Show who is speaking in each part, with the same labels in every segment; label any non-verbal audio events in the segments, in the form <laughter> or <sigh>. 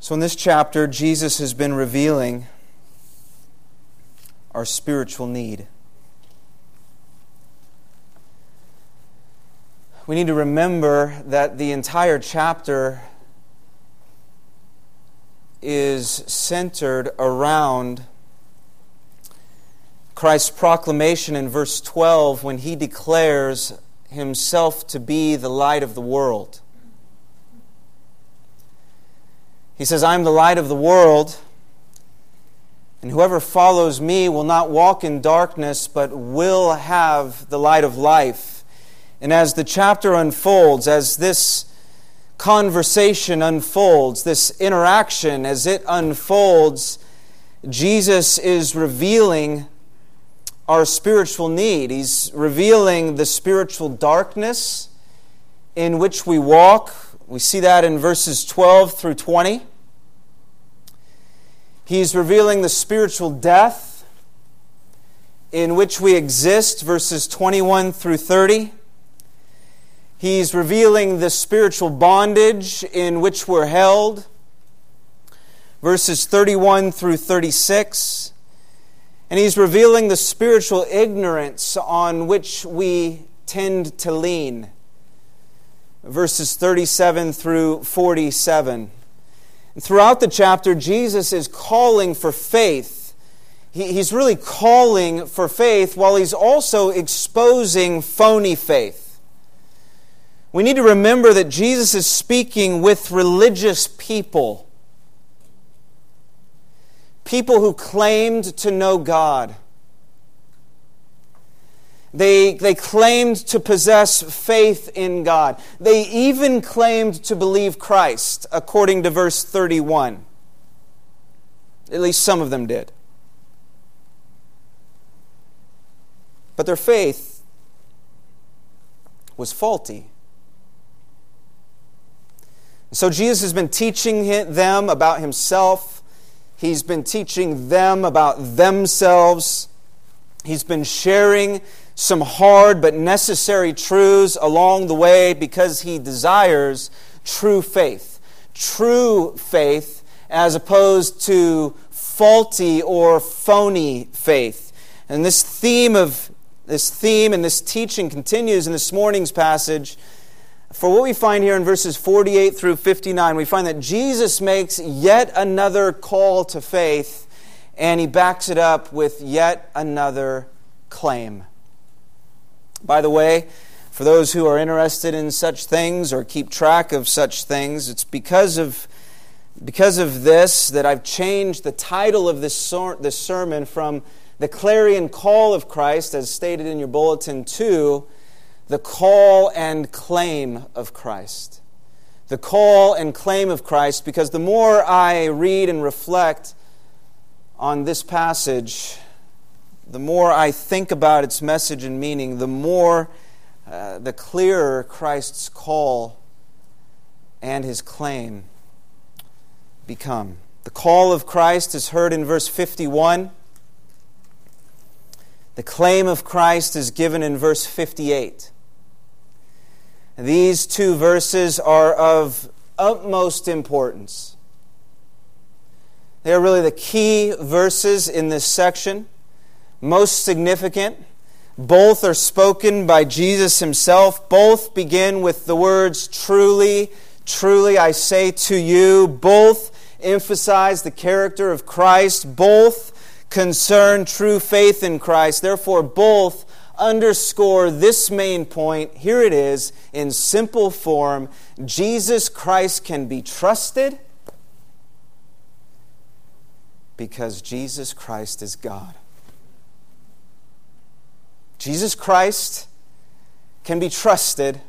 Speaker 1: So, in this chapter, Jesus has been revealing our spiritual need. We need to remember that the entire chapter is centered around Christ's proclamation in verse 12 when he declares himself to be the light of the world. He says, I am the light of the world, and whoever follows me will not walk in darkness, but will have the light of life. And as the chapter unfolds, as this conversation unfolds, this interaction, as it unfolds, Jesus is revealing our spiritual need. He's revealing the spiritual darkness in which we walk. We see that in verses 12 through 20. He's revealing the spiritual death in which we exist, verses 21 through 30. He's revealing the spiritual bondage in which we're held, verses 31 through 36. And he's revealing the spiritual ignorance on which we tend to lean, verses 37 through 47. Throughout the chapter, Jesus is calling for faith. He, he's really calling for faith while he's also exposing phony faith. We need to remember that Jesus is speaking with religious people, people who claimed to know God. They, they claimed to possess faith in God. They even claimed to believe Christ, according to verse 31. At least some of them did. But their faith was faulty. So Jesus has been teaching them about himself. He's been teaching them about themselves. He's been sharing some hard but necessary truths along the way because he desires true faith. True faith as opposed to faulty or phony faith. And this theme of this theme and this teaching continues in this morning's passage. For what we find here in verses 48 through 59, we find that Jesus makes yet another call to faith, and he backs it up with yet another claim. By the way, for those who are interested in such things or keep track of such things, it's because of, because of this that I've changed the title of this, this sermon from the clarion call of Christ, as stated in your bulletin, to the call and claim of Christ. The call and claim of Christ, because the more I read and reflect on this passage, the more I think about its message and meaning, the more, uh, the clearer Christ's call and his claim become. The call of Christ is heard in verse 51. The claim of Christ is given in verse 58. These two verses are of utmost importance. They are really the key verses in this section most significant. Both are spoken by Jesus himself. Both begin with the words, truly, truly, I say to you. Both emphasize the character of Christ. Both concern true faith in Christ. Therefore, both underscore this main point. Here it is in simple form Jesus Christ can be trusted because Jesus Christ is God. Jesus Christ can be trusted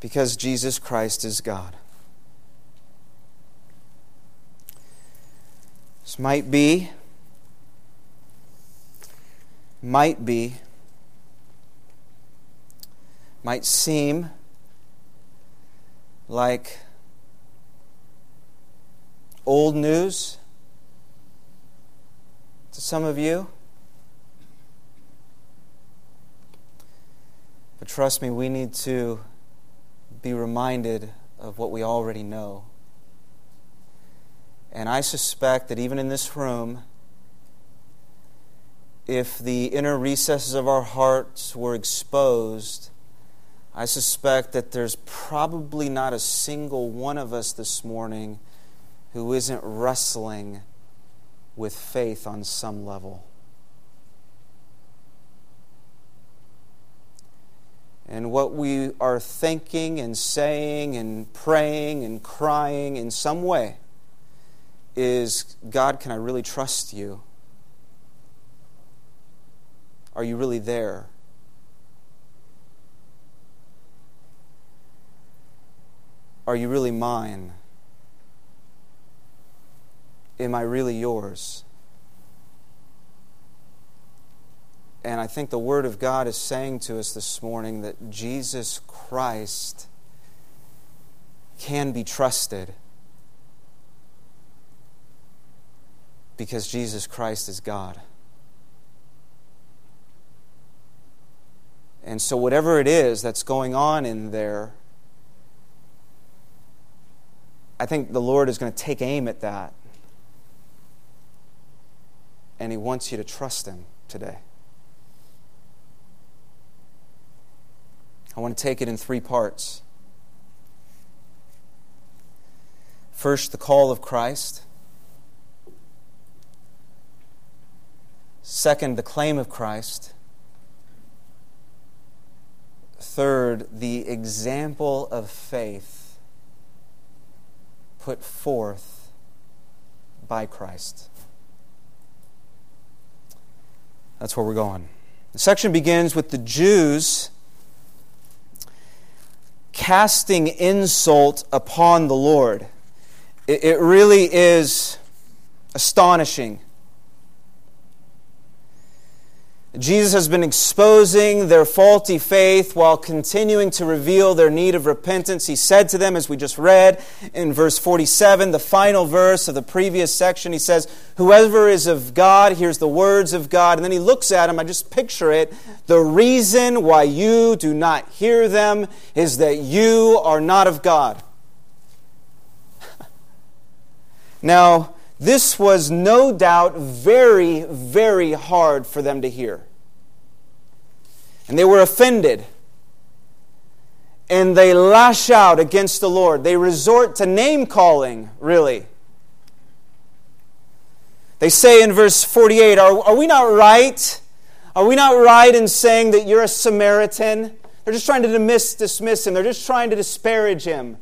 Speaker 1: because Jesus Christ is God. This might be, might be, might seem like old news to some of you. But trust me, we need to be reminded of what we already know. And I suspect that even in this room, if the inner recesses of our hearts were exposed, I suspect that there's probably not a single one of us this morning who isn't wrestling with faith on some level. And what we are thinking and saying and praying and crying in some way is God, can I really trust you? Are you really there? Are you really mine? Am I really yours? And I think the Word of God is saying to us this morning that Jesus Christ can be trusted because Jesus Christ is God. And so, whatever it is that's going on in there, I think the Lord is going to take aim at that. And He wants you to trust Him today. I want to take it in three parts. First, the call of Christ. Second, the claim of Christ. Third, the example of faith put forth by Christ. That's where we're going. The section begins with the Jews casting insult upon the Lord. It, really is astonishing. Jesus has been exposing their faulty faith while continuing to reveal their need of repentance. He said to them, as we just read in verse 47, the final verse of the previous section, he says, Whoever is of God hears the words of God. And then he looks at them, I just picture it. The reason why you do not hear them is that you are not of God. <laughs> now, this was no doubt very, very hard for them to hear. And they were offended. And they lash out against the Lord. They resort to name calling, really. They say in verse 48 Are, are we not right? Are we not right in saying that you're a Samaritan? They're just trying to dismiss, dismiss him, they're just trying to disparage him.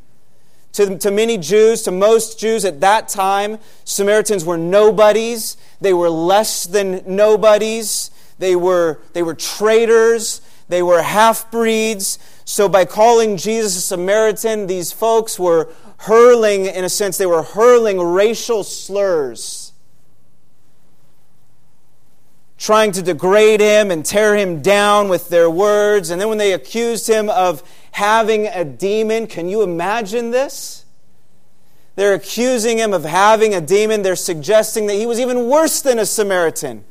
Speaker 1: To, to many Jews, to most Jews at that time, Samaritans were nobodies. They were less than nobodies. They were, they were traitors. They were half breeds. So by calling Jesus a Samaritan, these folks were hurling, in a sense, they were hurling racial slurs, trying to degrade him and tear him down with their words. And then when they accused him of having a demon. Can you imagine this? They're accusing him of having a demon. They're suggesting that he was even worse than a Samaritan.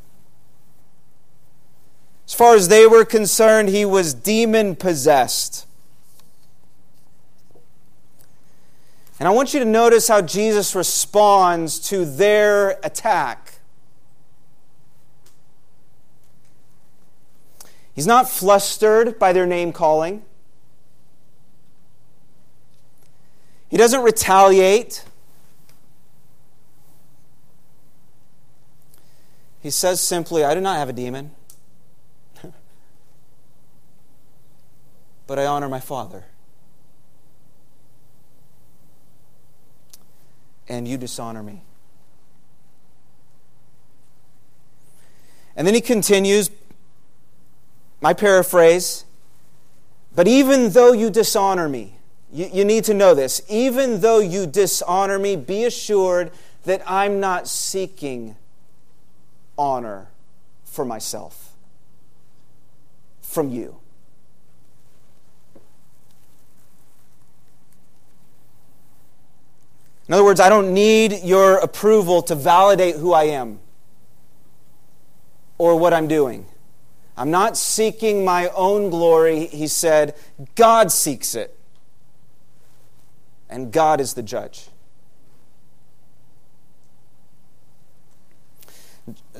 Speaker 1: As far as they were concerned, he was demon possessed. And I want you to notice how Jesus responds to their attack. He's not flustered by their name calling. He doesn't retaliate. He says simply, I do not have a demon, but I honor my Father. And you dishonor me. And then he continues, my paraphrase, but even though you dishonor me, you, you need to know this. Even though you dishonor me, be assured that I'm not seeking honor for myself from you. In other words, I don't need your approval to validate who I am or what I'm doing. I'm not seeking my own glory, he said. God seeks it. and God is the judge.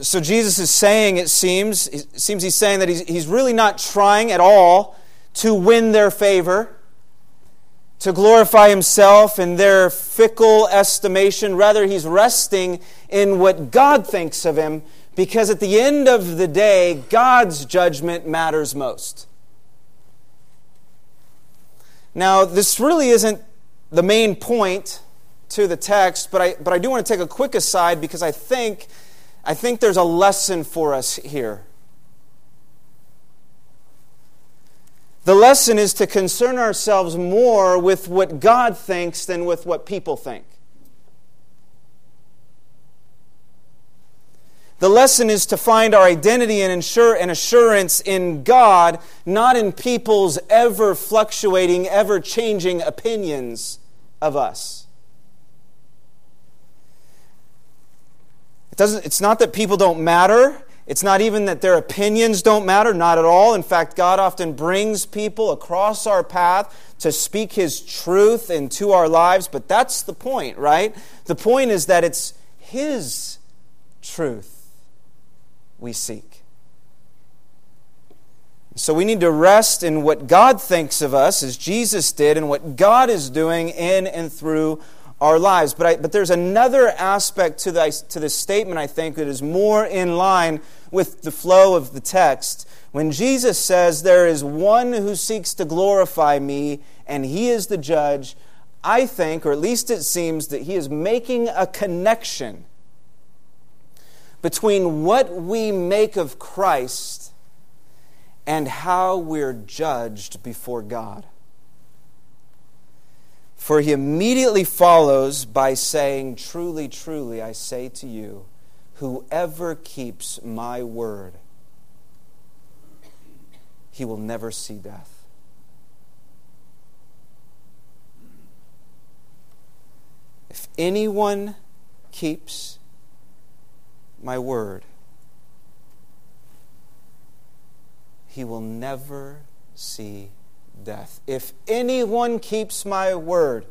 Speaker 1: So Jesus is saying, it seems, it seems he's saying that he's, he's really not trying at all to win their favor, to glorify himself in their fickle estimation. Rather, he's resting in what God thinks of him because at the end of the day, God's judgment matters most. Now, this really isn't the main point to the text, but I, but I do want to take a quick aside because I think I think there's a lesson for us here. The lesson is to concern ourselves more with what God thinks than with what people think. The lesson is to find our identity and, ensure, and assurance in God, not in people's ever fluctuating, ever changing opinions of us. It doesn't, it's not that people don't matter. It's not even that their opinions don't matter, not at all. In fact, God often brings people across our path to speak His truth into our lives, but that's the point, right? The point is that it's His truth we seek. So we need to rest in what God thinks of us, as Jesus did, and what God is doing in and through our lives. But, I, but there's another aspect to, the, to this statement, I think, that is more in line with the flow of the text. When Jesus says, There is one who seeks to glorify me, and he is the judge, I think, or at least it seems, that he is making a connection between what we make of Christ and how we're judged before God. For he immediately follows by saying, Truly, truly, I say to you, whoever keeps my word, he will never see death. If anyone keeps my word, he will never see death. If anyone keeps my word,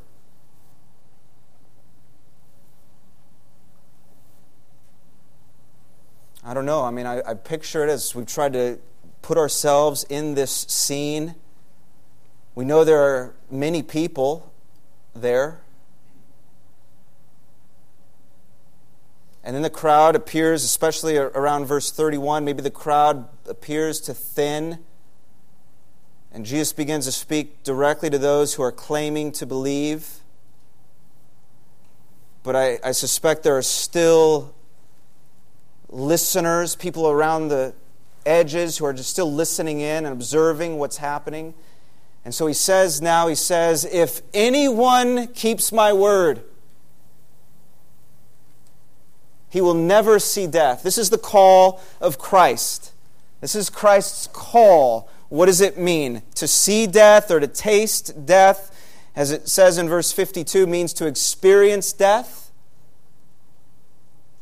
Speaker 1: I don't know. I mean, I, I picture it as we've tried to put ourselves in this scene. We know there are many people there. And then the crowd appears, especially around verse 31, maybe the crowd appears to thin. And Jesus begins to speak directly to those who are claiming to believe. But I, I suspect there are still listeners, people around the edges who are just still listening in and observing what's happening. And so he says now, he says, If anyone keeps my word, he will never see death. This is the call of Christ. This is Christ's call what does it mean? To see death or to taste death, as it says in verse 52, means to experience death.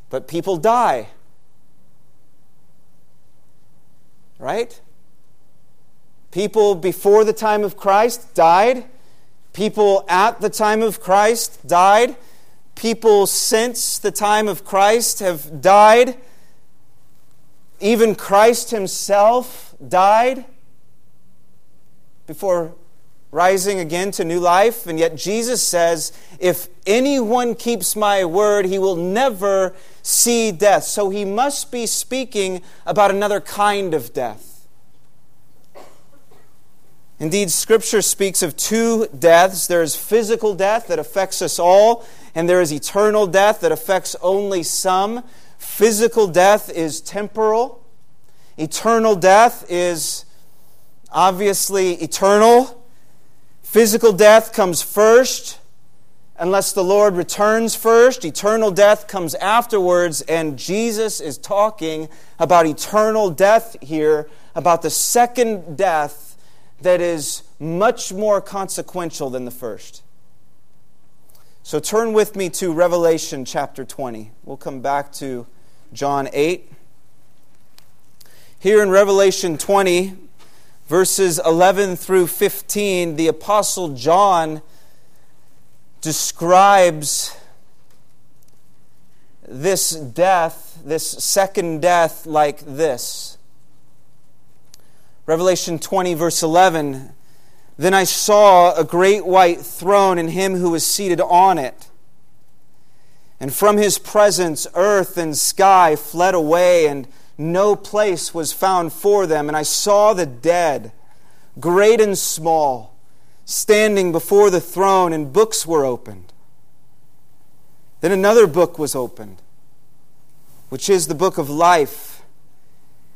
Speaker 1: But people die. Right? People before the time of Christ died. People at the time of Christ died. People since the time of Christ have died. Even Christ himself died before rising again to new life. And yet Jesus says, If anyone keeps my word, he will never see death. So he must be speaking about another kind of death. Indeed, Scripture speaks of two deaths there is physical death that affects us all, and there is eternal death that affects only some. Physical death is temporal, eternal death is obviously eternal. Physical death comes first, unless the Lord returns first. Eternal death comes afterwards, and Jesus is talking about eternal death here, about the second death that is much more consequential than the first. So turn with me to Revelation chapter 20. We'll come back to John 8. Here in Revelation 20, verses 11 through 15, the Apostle John describes this death, this second death, like this. Revelation 20, verse 11 Then I saw a great white throne and him who was seated on it. And from his presence, earth and sky fled away, and no place was found for them. And I saw the dead, great and small, standing before the throne, and books were opened. Then another book was opened, which is the book of life.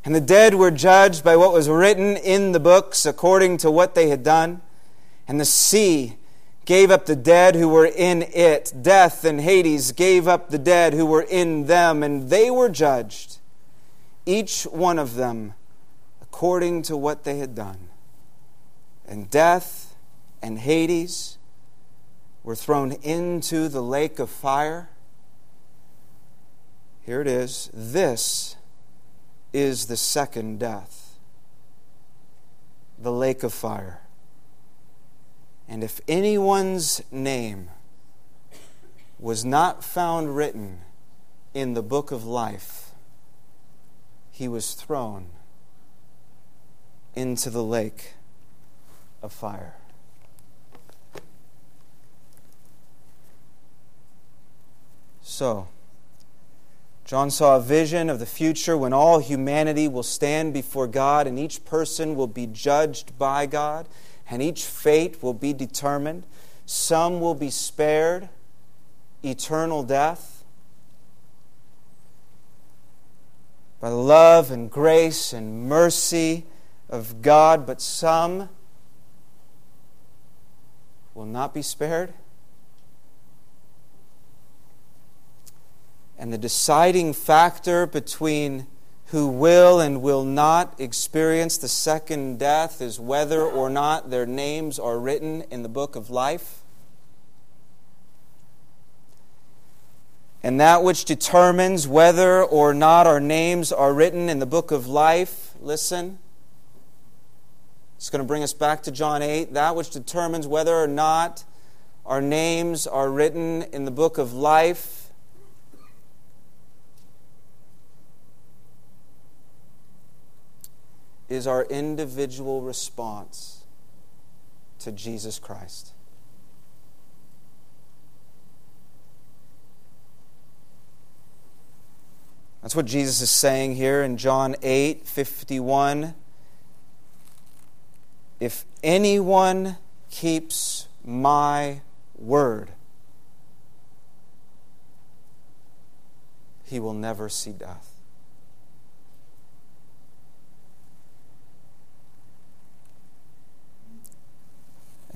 Speaker 1: And the dead were judged by what was written in the books according to what they had done. And the sea gave up the dead who were in it. Death and Hades gave up the dead who were in them, and they were judged, each one of them according to what they had done. And death and Hades were thrown into the lake of fire. Here it is. This is the second death, the lake of fire. And if anyone's name was not found written in the book of life, he was thrown into the lake of fire. So, John saw a vision of the future when all humanity will stand before God and each person will be judged by God and each fate will be determined. Some will be spared eternal death by the love and grace and mercy of God, but some will not be spared. And the deciding factor between who will and will not experience the second death is whether or not their names are written in the book of life. And that which determines whether or not our names are written in the book of life, listen, it's going to bring us back to John 8. That which determines whether or not our names are written in the book of life is our individual response to Jesus Christ. That's what Jesus is saying here in John 8 51. If anyone keeps my word, he will never see death.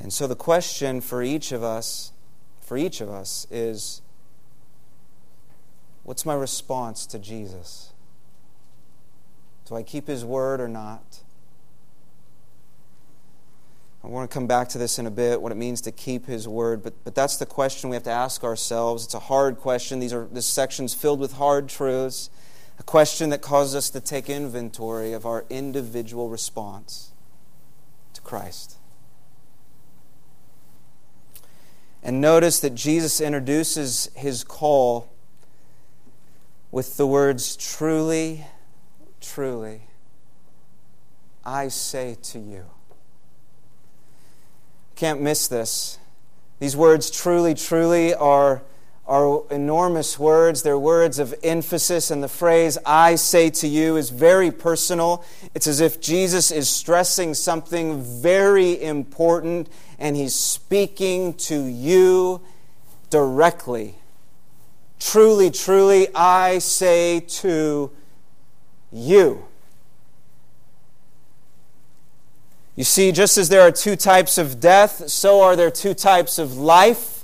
Speaker 1: And so the question for each of us, for each of us, is what's my response to Jesus? Do I keep his word or not? I want to come back to this in a bit, what it means to keep his word, but, but that's the question we have to ask ourselves. It's a hard question. These are this section's filled with hard truths. A question that causes us to take inventory of our individual response to Christ. And notice that Jesus introduces his call with the words, Truly, truly, I say to you. Can't miss this. These words, truly, truly, are are enormous words. They're words of emphasis, and the phrase, I say to you, is very personal. It's as if Jesus is stressing something very important, and he's speaking to you directly. Truly, truly, I say to you. You see, just as there are two types of death, so are there two types of life.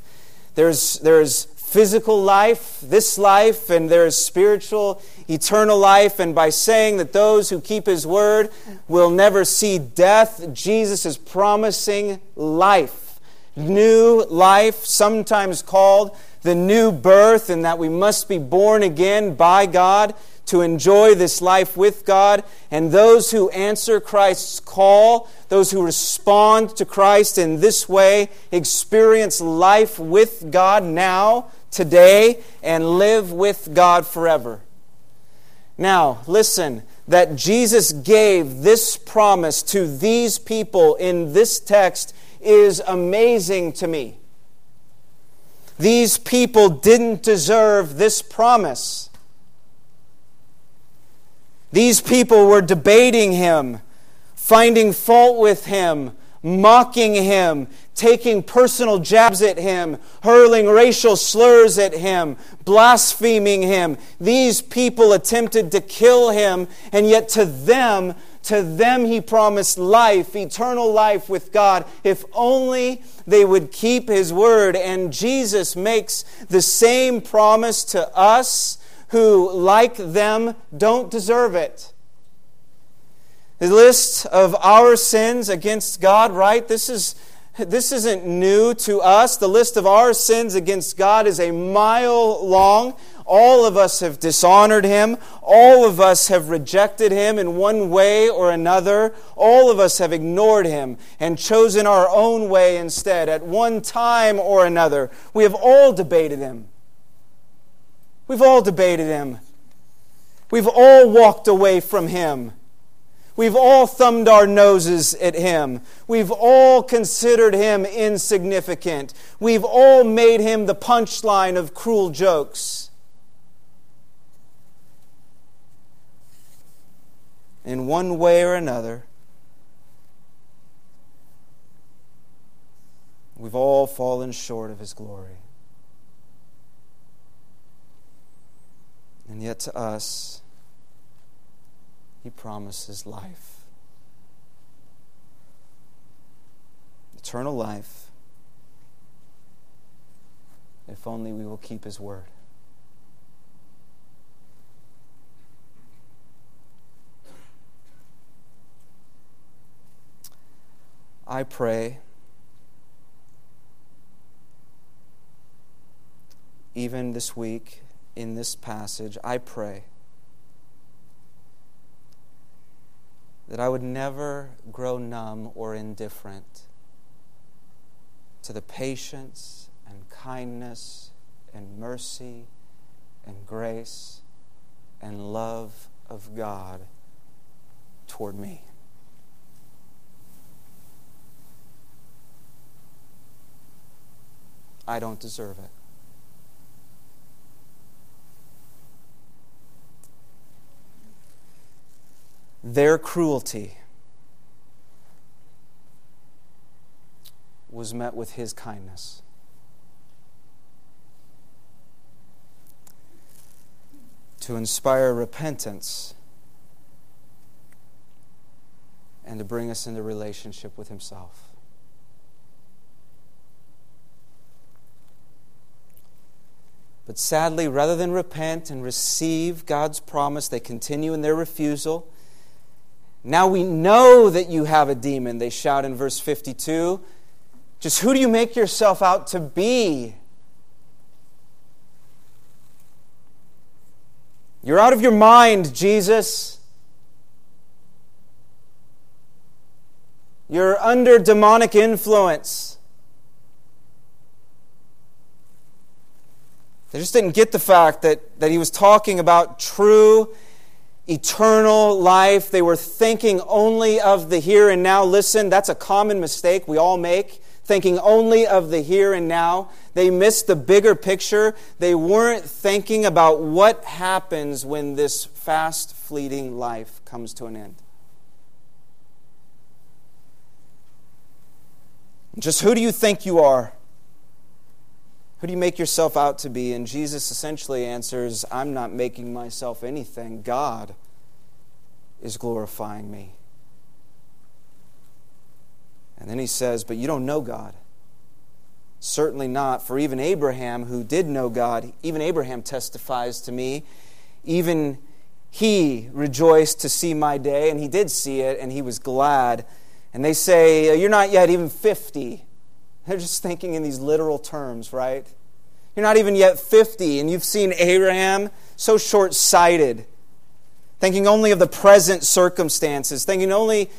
Speaker 1: There's, there's physical life, this life, and there is spiritual, eternal life. And by saying that those who keep His word will never see death, Jesus is promising life. New life, sometimes called the new birth, and that we must be born again by God to enjoy this life with God. And those who answer Christ's call, those who respond to Christ in this way, experience life with God now, today, and live with God forever. Now, listen, that Jesus gave this promise to these people in this text is amazing to me. These people didn't deserve this promise. These people were debating him, finding fault with him, mocking him, taking personal jabs at him, hurling racial slurs at him, blaspheming him. These people attempted to kill him, and yet to them, to them he promised life, eternal life with God, if only they would keep his word. And Jesus makes the same promise to us who, like them, don't deserve it. The list of our sins against God, right? This is this isn't new to us. The list of our sins against God is a mile long. All of us have dishonored him. All of us have rejected him in one way or another. All of us have ignored him and chosen our own way instead at one time or another. We have all debated him. We've all debated him. We've all walked away from him. We've all thumbed our noses at him. We've all considered him insignificant. We've all made him the punchline of cruel jokes. In one way or another, we've all fallen short of his glory. And yet, to us, He promises life eternal life if only we will keep His word. I pray, even this week, in this passage, I pray that I would never grow numb or indifferent to the patience and kindness and mercy and grace and love of God toward me. I don't deserve it. Their cruelty was met with his kindness. To inspire repentance and to bring us into relationship with himself. But sadly, rather than repent and receive God's promise, they continue in their refusal now we know that you have a demon, they shout in verse 52. Just who do you make yourself out to be? You're out of your mind, Jesus. You're under demonic influence. They just didn't get the fact that, that he was talking about true eternal life. They were thinking only of the here and now. Listen, that's a common mistake we all make, thinking only of the here and now. They missed the bigger picture. They weren't thinking about what happens when this fast, fleeting life comes to an end. Just who do you think you are? Who do you make yourself out to be? And Jesus essentially answers, I'm not making myself anything. God is glorifying me. And then he says, But you don't know God. Certainly not. For even Abraham, who did know God, even Abraham testifies to me, even he rejoiced to see my day, and he did see it, and he was glad. And they say, You're not yet even 50. They're just thinking in these literal terms, right? You're not even yet 50, and you've seen Abraham so short sighted. thinking only of the present circumstances, thinking only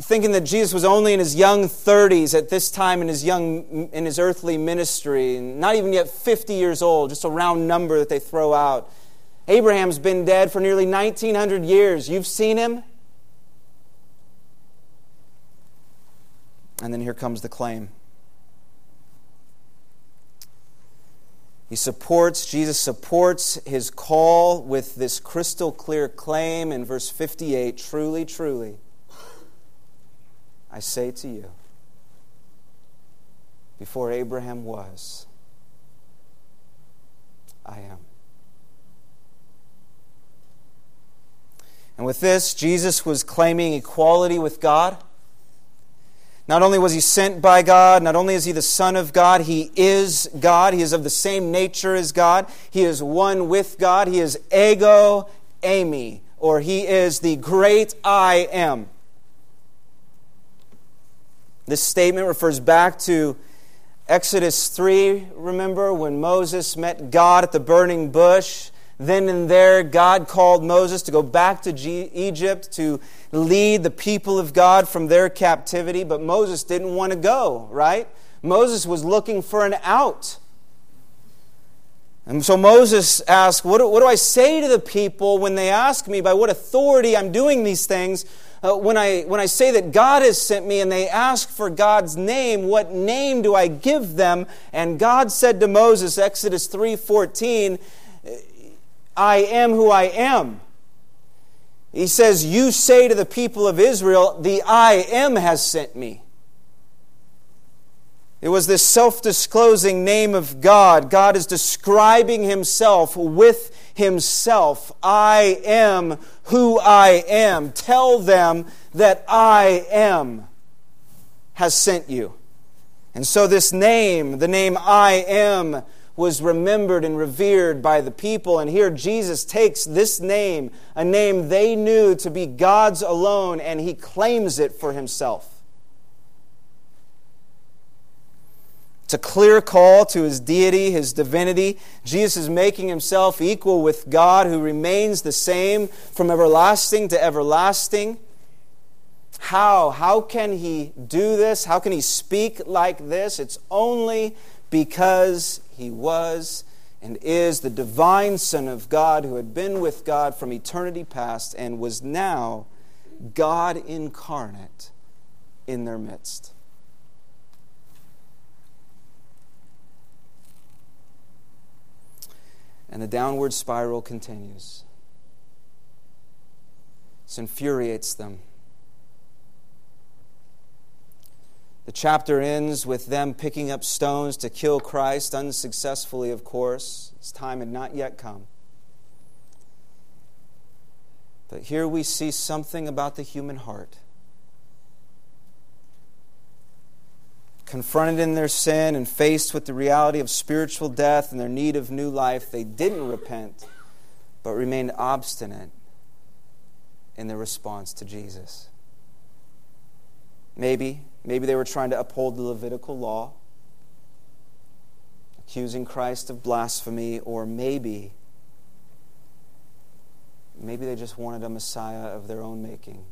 Speaker 1: thinking that Jesus was only in his young 30s at this time in his young in his earthly ministry, not even yet 50 years old, just a round number that they throw out. Abraham's been dead for nearly 1900 years. You've seen him? And then here comes the claim. He supports, Jesus supports his call with this crystal clear claim in verse 58 Truly, truly, I say to you, before Abraham was, I am. And with this, Jesus was claiming equality with God. Not only was he sent by God, not only is he the Son of God, he is God. He is of the same nature as God. He is one with God. He is ego eimi, or he is the great I am. This statement refers back to Exodus 3, remember, when Moses met God at the burning bush. Then and there, God called Moses to go back to G- Egypt to lead the people of God from their captivity, but Moses didn't want to go, right? Moses was looking for an out. And so Moses asked, what do, what do I say to the people when they ask me by what authority I'm doing these things? Uh, when, I, when I say that God has sent me and they ask for God's name, what name do I give them? And God said to Moses, Exodus 3.14, I am who I am. He says, You say to the people of Israel, The I am has sent me. It was this self disclosing name of God. God is describing himself with himself. I am who I am. Tell them that I am has sent you. And so, this name, the name I am, was remembered and revered by the people. And here Jesus takes this name, a name they knew to be God's alone, and he claims it for himself. It's a clear call to his deity, his divinity. Jesus is making himself equal with God, who remains the same from everlasting to everlasting. How? How can he do this? How can he speak like this? It's only because he was and is the divine Son of God who had been with God from eternity past and was now God incarnate in their midst. And the downward spiral continues. This infuriates them. The chapter ends with them picking up stones to kill Christ, unsuccessfully, of course. His time had not yet come. But here we see something about the human heart. Confronted in their sin and faced with the reality of spiritual death and their need of new life, they didn't repent, but remained obstinate in their response to Jesus. Maybe Maybe they were trying to uphold the Levitical law, accusing Christ of blasphemy, or maybe maybe they just wanted a Messiah of their own making,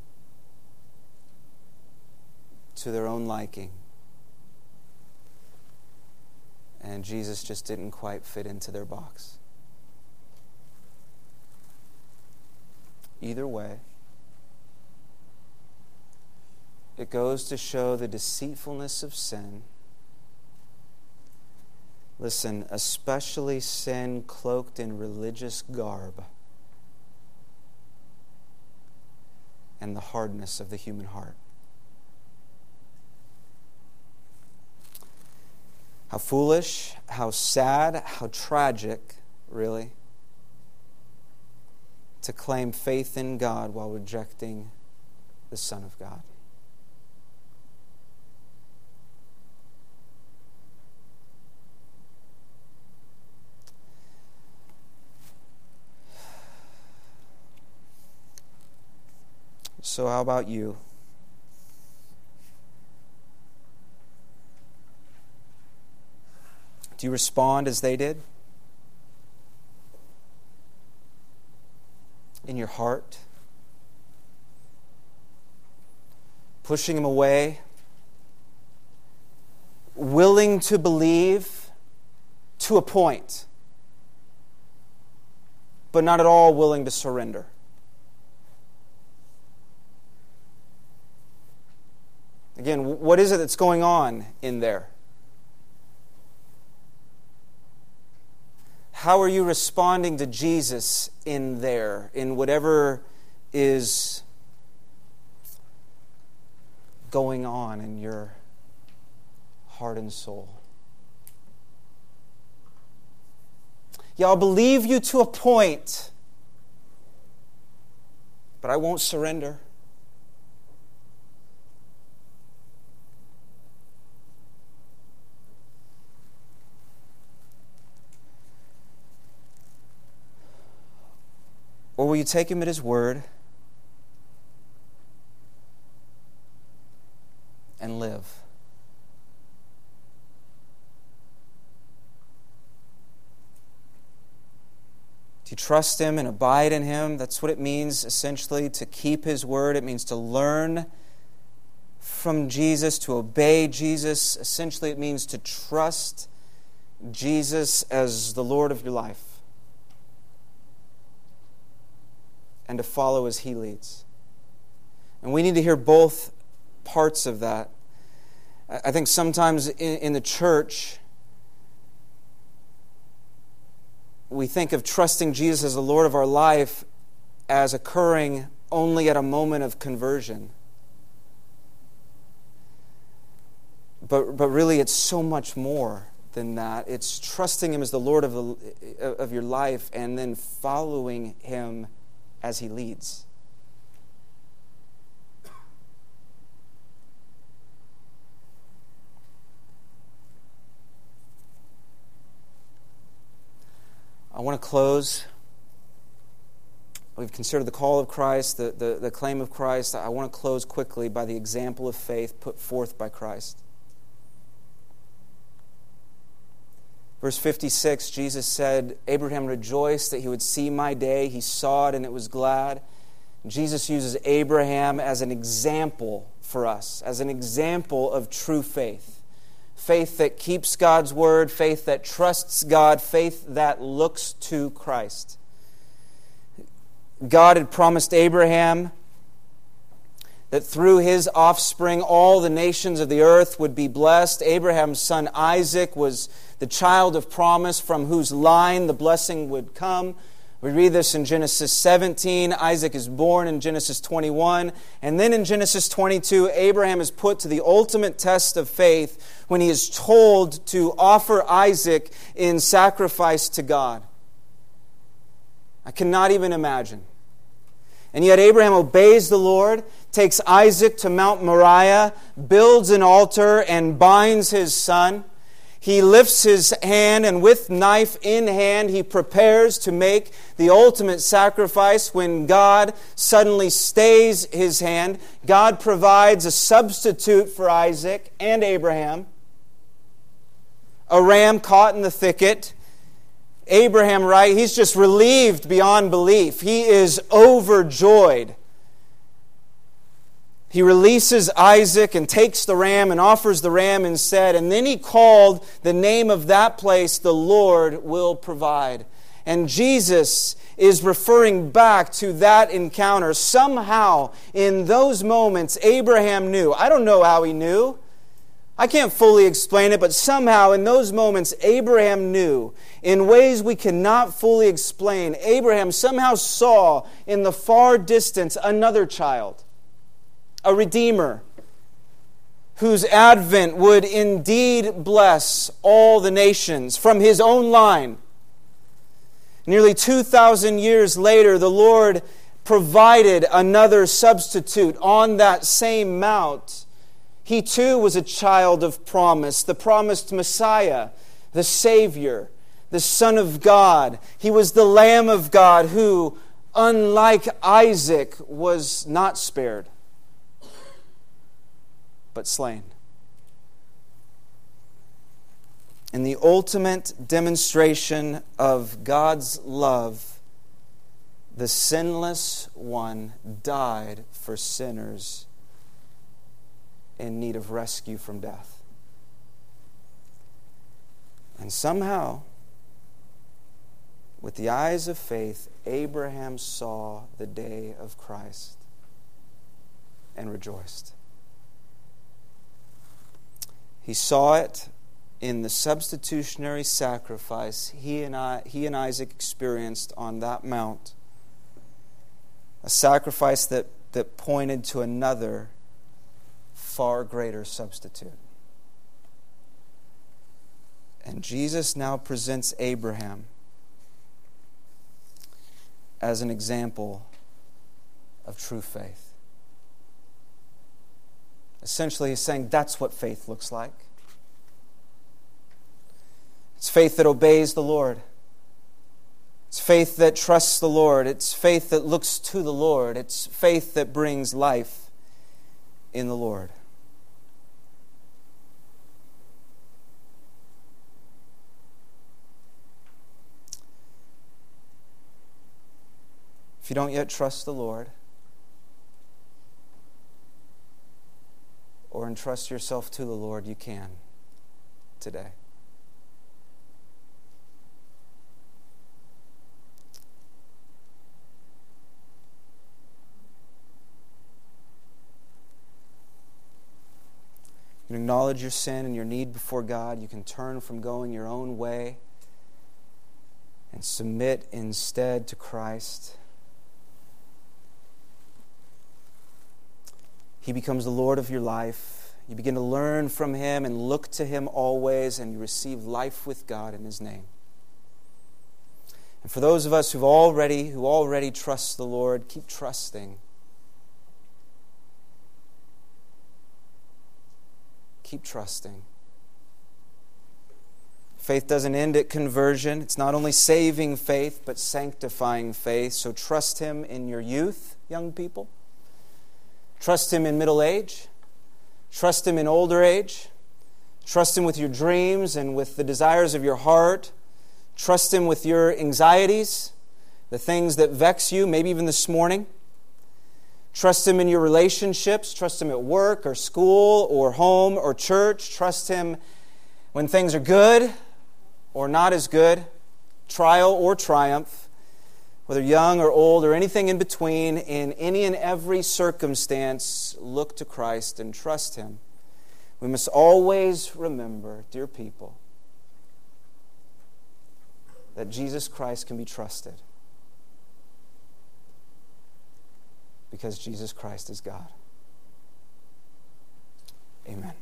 Speaker 1: to their own liking. And Jesus just didn't quite fit into their box. Either way, it goes to show the deceitfulness of sin. Listen, especially sin cloaked in religious garb and the hardness of the human heart. How foolish, how sad, how tragic, really, to claim faith in God while rejecting the Son of God. So, how about you? Do you respond as they did? in your heart, pushing him away, willing to believe to a point, but not at all willing to surrender. Again, what is it that's going on in there? How are you responding to Jesus in there, in whatever is going on in your heart and soul? Yeah, I'll believe you to a point, but I won't surrender. Will you take him at his word and live? You trust him and abide in him? That's what it means essentially to keep his word. It means to learn from Jesus, to obey Jesus. Essentially, it means to trust Jesus as the Lord of your life. And to follow as He leads. And we need to hear both parts of that. I think sometimes in, in the church, we think of trusting Jesus as the Lord of our life as occurring only at a moment of conversion. But, but really, it's so much more than that. It's trusting Him as the Lord of, the, of your life and then following Him as he leads. I want to close. We've considered the call of Christ, the, the, the, claim of Christ. I want to close quickly by the example of faith put forth by Christ. Verse 56, Jesus said, Abraham rejoiced that he would see my day. He saw it and it was glad. Jesus uses Abraham as an example for us, as an example of true faith. Faith that keeps God's word, faith that trusts God, faith that looks to Christ. God had promised Abraham that through his offspring all the nations of the earth would be blessed. Abraham's son Isaac was the child of promise from whose line the blessing would come. We read this in Genesis 17. Isaac is born in Genesis 21. And then in Genesis 22, Abraham is put to the ultimate test of faith when he is told to offer Isaac in sacrifice to God. I cannot even imagine. And yet Abraham obeys the Lord, takes Isaac to Mount Moriah, builds an altar, and binds his son. He lifts his hand, and with knife in hand, he prepares to make the ultimate sacrifice when God suddenly stays his hand. God provides a substitute for Isaac and Abraham a ram caught in the thicket Abraham, right? He's just relieved beyond belief. He is overjoyed. He releases Isaac and takes the ram and offers the ram instead. And then he called the name of that place, the Lord will provide. And Jesus is referring back to that encounter. Somehow, in those moments, Abraham knew. I don't know how he knew. I can't fully explain it, but somehow in those moments, Abraham knew in ways we cannot fully explain. Abraham somehow saw in the far distance another child, a redeemer, whose advent would indeed bless all the nations from his own line. Nearly 2,000 years later, the Lord provided another substitute on that same mount he too was a child of promise, the promised Messiah, the Savior, the Son of God. He was the Lamb of God who, unlike Isaac, was not spared, but slain. In the ultimate demonstration of God's love, the sinless one died for sinners in need of rescue from death. And somehow, with the eyes of faith, Abraham saw the day of Christ and rejoiced. He saw it in the substitutionary sacrifice he and, I, he and Isaac experienced on that mount. A sacrifice that, that pointed to another far greater substitute. And Jesus now presents Abraham as an example of true faith. Essentially, he's saying that's what faith looks like. It's faith that obeys the Lord. It's faith that trusts the Lord. It's faith that looks to the Lord. It's faith that brings life in the Lord. If you don't yet trust the Lord, or entrust yourself to the Lord, you can today. You can acknowledge your sin and your need before God. You can turn from going your own way and submit instead to Christ. He becomes the Lord of your life. You begin to learn from Him and look to Him always, and you receive life with God in His name. And for those of us who've already, who already trust the Lord, keep trusting. Keep trusting. Faith doesn't end at conversion. It's not only saving faith, but sanctifying faith. So trust Him in your youth, young people. Trust Him in middle age. Trust Him in older age. Trust Him with your dreams and with the desires of your heart. Trust Him with your anxieties, the things that vex you, maybe even this morning. Trust Him in your relationships. Trust Him at work or school or home or church. Trust Him when things are good or not as good, trial or triumph whether young or old or anything in between, in any and every circumstance, look to Christ and trust Him. We must always remember, dear people, that Jesus Christ can be trusted because Jesus Christ is God. Amen.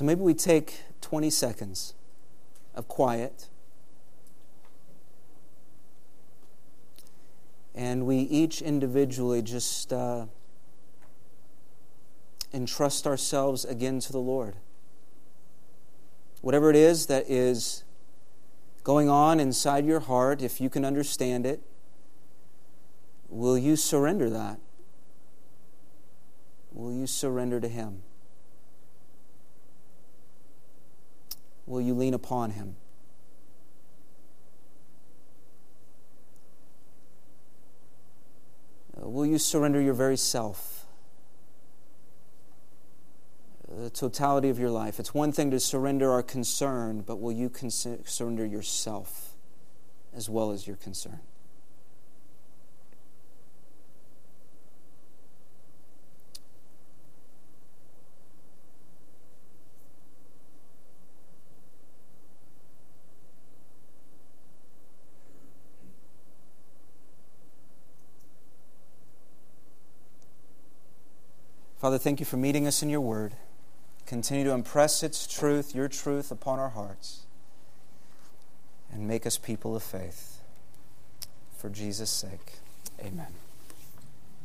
Speaker 1: So maybe we take 20 seconds of quiet and we each individually just uh, entrust ourselves again to the Lord. Whatever it is that is going on inside your heart, if you can understand it, will you surrender that? Will you surrender to Him? Will you lean upon him? Uh, will you surrender your very self? The totality of your life. It's one thing to surrender our concern, but will you surrender yourself as well as your concern? Father, thank you for meeting us in your word. Continue to impress its truth, your truth, upon our hearts. And make us people of faith. For Jesus' sake, amen.